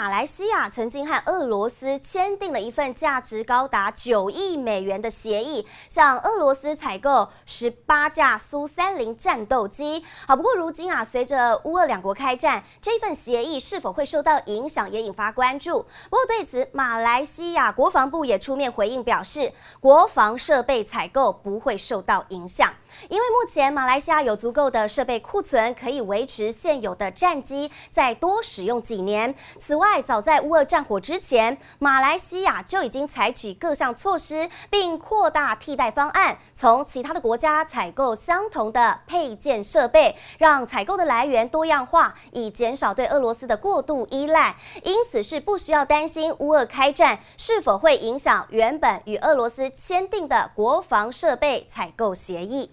马来西亚曾经和俄罗斯签订了一份价值高达九亿美元的协议，向俄罗斯采购十八架苏三零战斗机。好，不过如今啊，随着乌俄两国开战，这份协议是否会受到影响，也引发关注。不过对此，马来西亚国防部也出面回应表示，国防设备采购不会受到影响。因为目前马来西亚有足够的设备库存，可以维持现有的战机再多使用几年。此外，早在乌俄战火之前，马来西亚就已经采取各项措施，并扩大替代方案，从其他的国家采购相同的配件设备，让采购的来源多样化，以减少对俄罗斯的过度依赖。因此，是不需要担心乌俄开战是否会影响原本与俄罗斯签订的国防设备采购协议。